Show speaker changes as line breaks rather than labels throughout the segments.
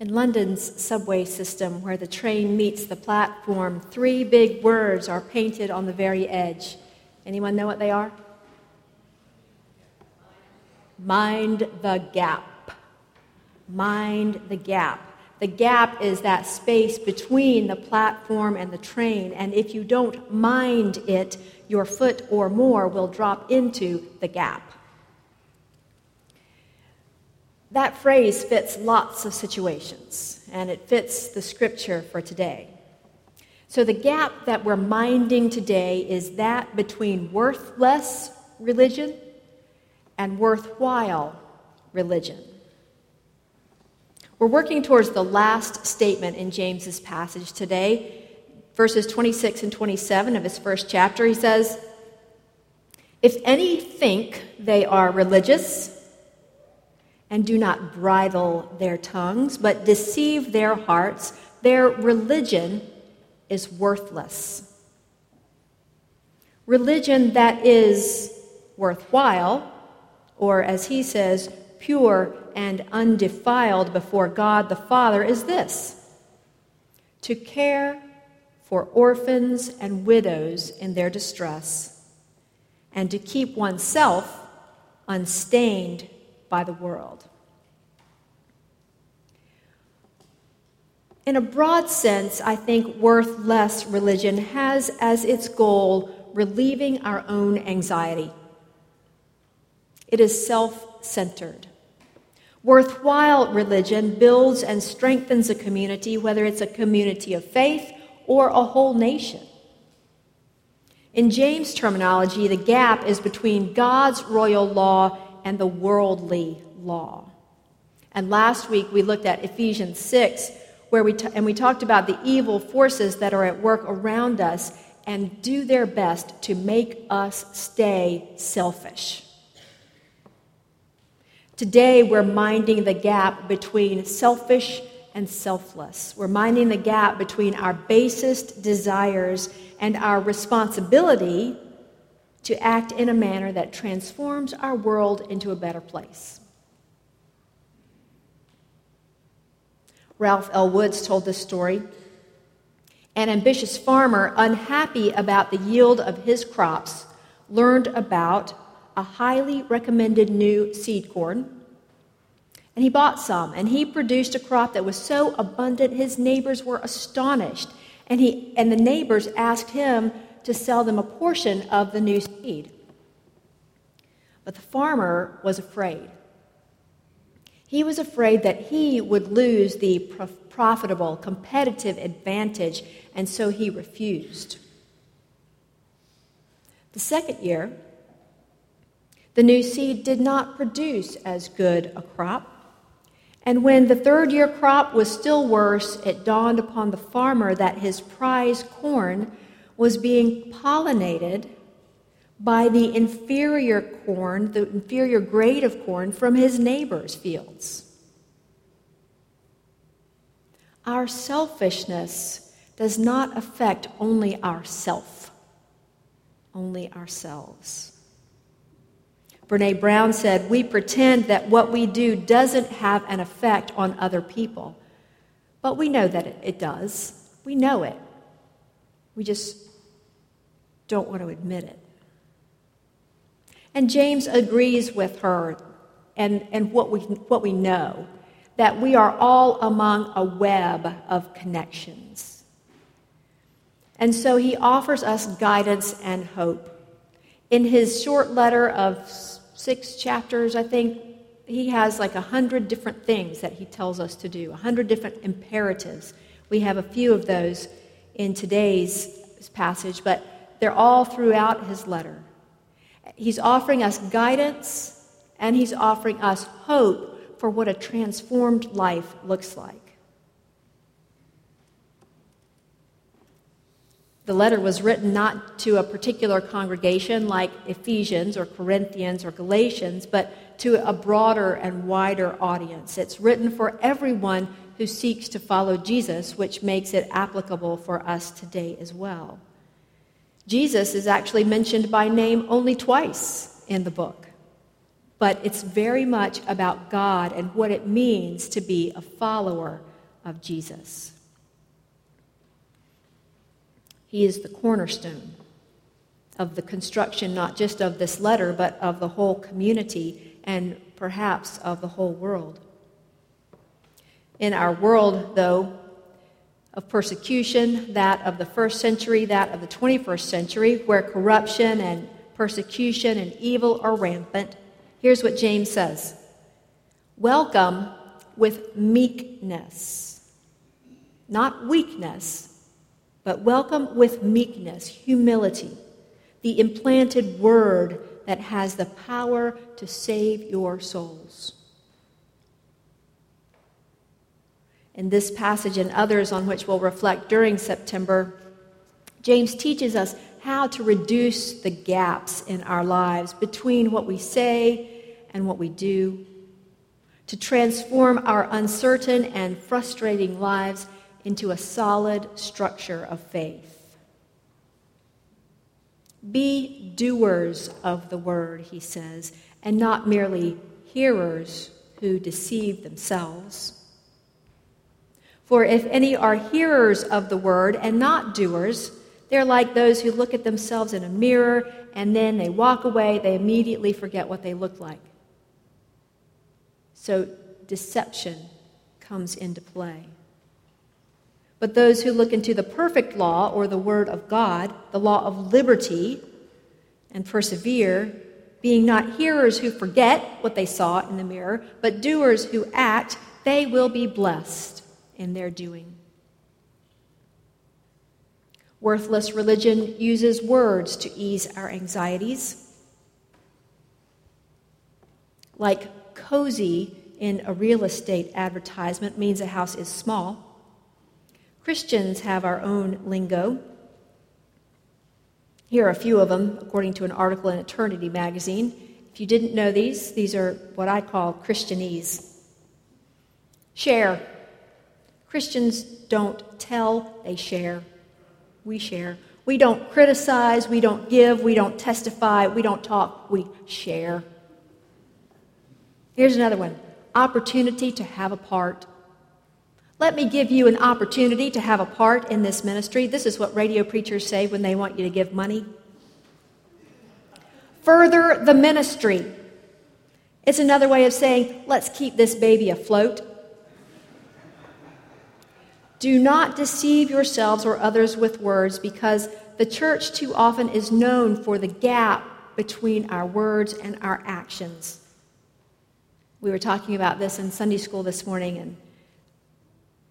In London's subway system, where the train meets the platform, three big words are painted on the very edge. Anyone know what they are? Mind the gap. Mind the gap. The gap is that space between the platform and the train, and if you don't mind it, your foot or more will drop into the gap. That phrase fits lots of situations, and it fits the scripture for today. So, the gap that we're minding today is that between worthless religion and worthwhile religion. We're working towards the last statement in James's passage today, verses 26 and 27 of his first chapter. He says, If any think they are religious, and do not bridle their tongues, but deceive their hearts, their religion is worthless. Religion that is worthwhile, or as he says, pure and undefiled before God the Father, is this to care for orphans and widows in their distress, and to keep oneself unstained by the world. In a broad sense, I think worth less religion has as its goal relieving our own anxiety. It is self centered. Worthwhile religion builds and strengthens a community, whether it's a community of faith or a whole nation. In James' terminology, the gap is between God's royal law and the worldly law. And last week we looked at Ephesians 6, where we t- and we talked about the evil forces that are at work around us and do their best to make us stay selfish. Today we're minding the gap between selfish and selfless. We're minding the gap between our basest desires and our responsibility to act in a manner that transforms our world into a better place. Ralph L. Woods told this story. An ambitious farmer, unhappy about the yield of his crops, learned about a highly recommended new seed corn. And he bought some, and he produced a crop that was so abundant his neighbors were astonished. And, he, and the neighbors asked him to sell them a portion of the new seed. But the farmer was afraid. He was afraid that he would lose the profitable, competitive advantage, and so he refused. The second year, the new seed did not produce as good a crop. And when the third year crop was still worse, it dawned upon the farmer that his prize corn was being pollinated by the inferior corn, the inferior grade of corn from his neighbor's fields. Our selfishness does not affect only ourself, only ourselves. Brene Brown said, We pretend that what we do doesn't have an effect on other people, but we know that it, does. We know it. We just don't want to admit it. And James agrees with her and, and what, we, what we know that we are all among a web of connections. And so he offers us guidance and hope. In his short letter of six chapters, I think, he has like a hundred different things that he tells us to do, a hundred different imperatives. We have a few of those in today's passage, but they're all throughout his letter. He's offering us guidance and he's offering us hope for what a transformed life looks like. The letter was written not to a particular congregation like Ephesians or Corinthians or Galatians, but to a broader and wider audience. It's written for everyone who seeks to follow Jesus, which makes it applicable for us today as well. Jesus is actually mentioned by name only twice in the book, but it's very much about God and what it means to be a follower of Jesus. He is the cornerstone of the construction, not just of this letter, but of the whole community and perhaps of the whole world. In our world, though, of persecution, that of the first century, that of the 21st century, where corruption and persecution and evil are rampant, here's what James says. Welcome with meekness, not weakness, but welcome with meekness, humility, the implanted word that has the power to save your souls. In this passage and others on which we'll reflect during September, James teaches us how to reduce the gaps in our lives between what we say and what we do, to transform our uncertain and frustrating lives into a solid structure of faith. Be doers of the word, he says, and not merely hearers who deceive themselves. For if any are hearers of the word and not doers, they're like those who look at themselves in a mirror and then they walk away, they immediately forget what they look like. So deception comes into play. But those who look into the perfect law or the word of God, the law of liberty, and persevere, being not hearers who forget what they saw in the mirror, but doers who act, they will be blessed in their doing. Worthless religion uses words to ease our anxieties. Like cozy in a real estate advertisement means a house is small. Christians have our own lingo. Here are a few of them, according to an article in Eternity magazine. If you didn't know these, these are what I call Christianese. Share. Christians don't tell, they share. We share. We don't criticize, we don't give, we don't testify, we don't talk, we share. Here's another one opportunity to have a part. Let me give you an opportunity to have a part in this ministry. This is what radio preachers say when they want you to give money. Further the ministry. It's another way of saying, let's keep this baby afloat. Do not deceive yourselves or others with words, because the church too often is known for the gap between our words and our actions. We were talking about this in Sunday school this morning, and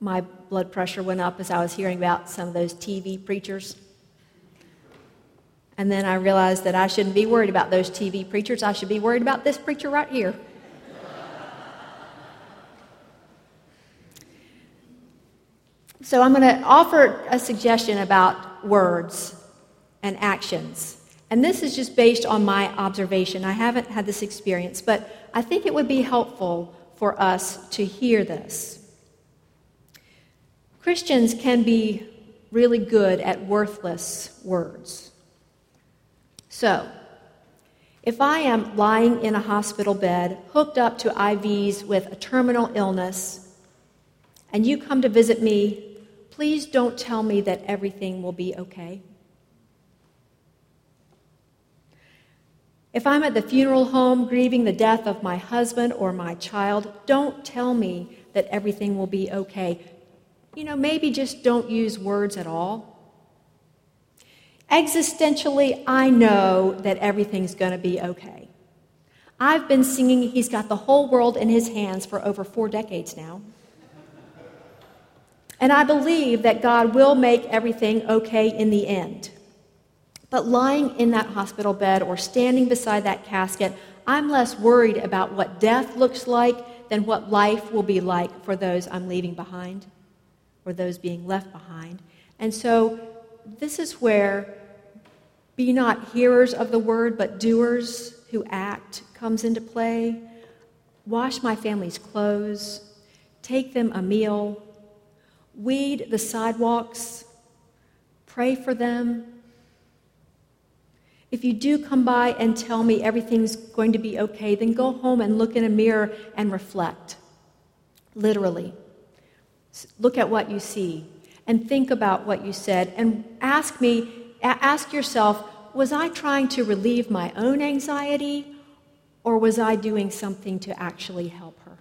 my blood pressure went up as I was hearing about some of those TV preachers. And then I realized that I shouldn't be worried about those TV preachers. I should be worried about this preacher right here. So I'm going to offer a suggestion about words and actions. And this is just based on my observation. I haven't had this experience, but I think it would be helpful for us to hear this. Christians can be really good at worthless words. So, if I am lying in a hospital bed, hooked up to IVs with a terminal illness, and you come to visit me Please don't tell me that everything will be okay. If I'm at the funeral home grieving the death of my husband or my child, don't tell me that everything will be okay. You know, maybe just don't use words at all. Existentially, I know that everything's going to be okay. I've been singing He's Got the Whole World in His Hands for over four decades now. And I believe that God will make everything okay in the end. But lying in that hospital bed or standing beside that casket, I'm less worried about what death looks like than what life will be like for those I'm leaving behind or those being left behind. And so this is where be not hearers of the word, but doers who act comes into play. Wash my family's clothes, take them a meal, weed the sidewalks, pray for them. If you do come by and tell me everything's going to be okay, then go home and look in a mirror and reflect. Literally. Look at what you see and think about what you said and ask me, ask yourself, was I trying to relieve my own anxiety or was I doing something to actually help her?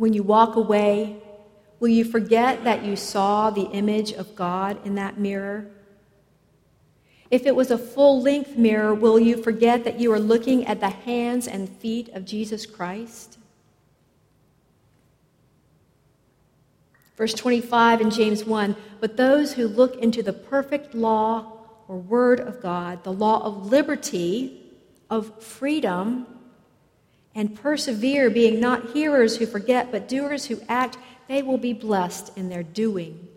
When you walk away, will you forget that you saw the image of God in that mirror? If it was a full length mirror, will you forget that you are looking at the hands and feet of Jesus Christ? Verse 25 in James 1 But those who look into the perfect law or word of God, the law of liberty, of freedom, and persevere, being not hearers who forget, but doers who act, they will be blessed in their doing.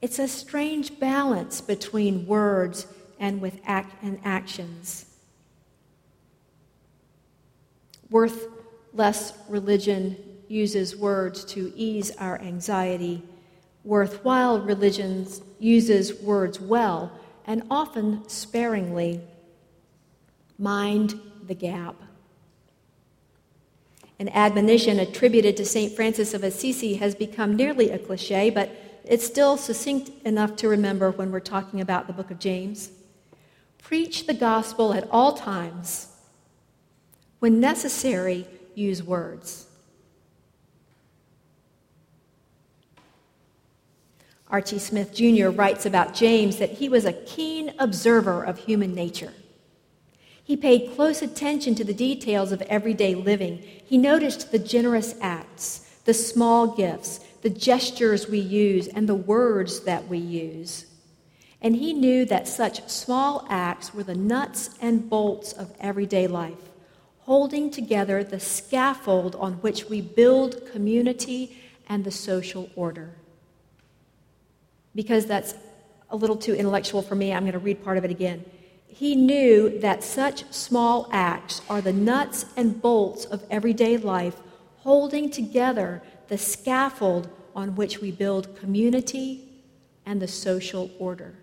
It's a strange balance between words and with act and actions. Worth less religion uses words to ease our anxiety. Worthwhile religion uses words well and often sparingly. Mind the gap. An admonition attributed to St. Francis of Assisi has become nearly a cliche, but it's still succinct enough to remember when we're talking about the book of James. Preach the gospel at all times. When necessary, use words. Archie Smith Jr. writes about James that he was a keen observer of human nature. He paid close attention to the details of everyday living. He noticed the generous acts, the small gifts, the gestures we use, and the words that we use. And he knew that such small acts were the nuts and bolts of everyday life, holding together the scaffold on which we build community and the social order. Because that's a little too intellectual for me, I'm going to read part of it again. He knew that such small acts are the nuts and bolts of everyday life, holding together the scaffold on which we build community and the social order.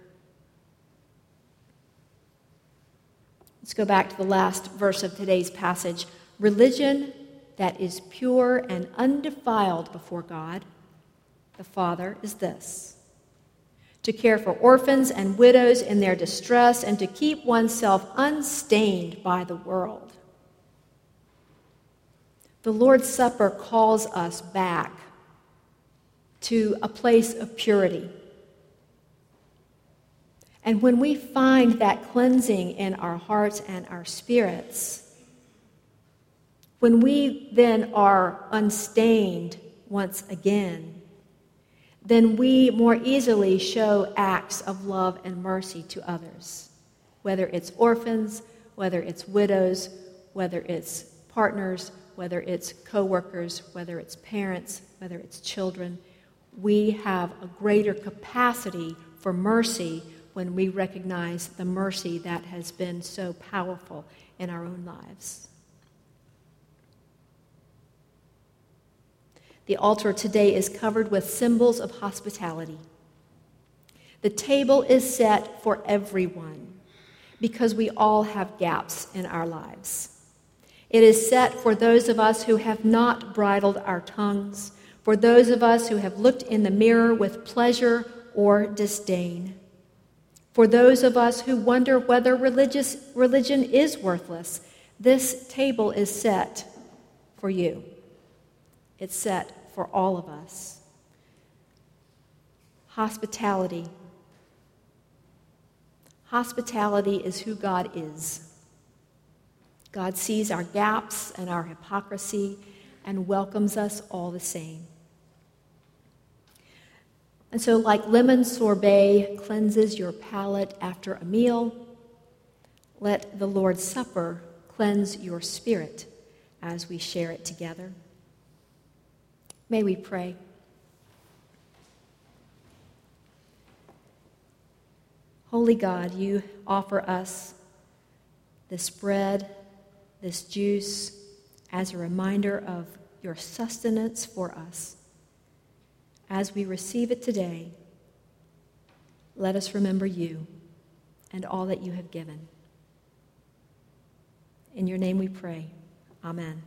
Let's go back to the last verse of today's passage. Religion that is pure and undefiled before God, the Father, is this to care for orphans and widows in their distress, and to keep oneself unstained by the world. The Lord's Supper calls us back to a place of purity. And when we find that cleansing in our hearts and our spirits, when we then are unstained once again, then we more easily show acts of love and mercy to others, whether it's orphans, whether it's widows, whether it's partners, whether it's coworkers, whether it's parents, whether it's children. We have a greater capacity for mercy when we recognize the mercy that has been so powerful in our own lives. The altar today is covered with symbols of hospitality. The table is set for everyone because we all have gaps in our lives. It is set for those of us who have not bridled our tongues, for those of us who have looked in the mirror with pleasure or disdain, for those of us who wonder whether religious, religion is worthless. This table is set for you. It's set for all of us. Hospitality. Hospitality is who God is. God sees our gaps and our hypocrisy and welcomes us all the same. And so, like lemon sorbet cleanses your palate after a meal, let the Lord's Supper cleanse your spirit as we share it together. May we pray. Holy God, you offer us this bread this juice as a reminder of your sustenance for us. As we receive it today, let us remember you and all that you have given. In your name we pray. Amen.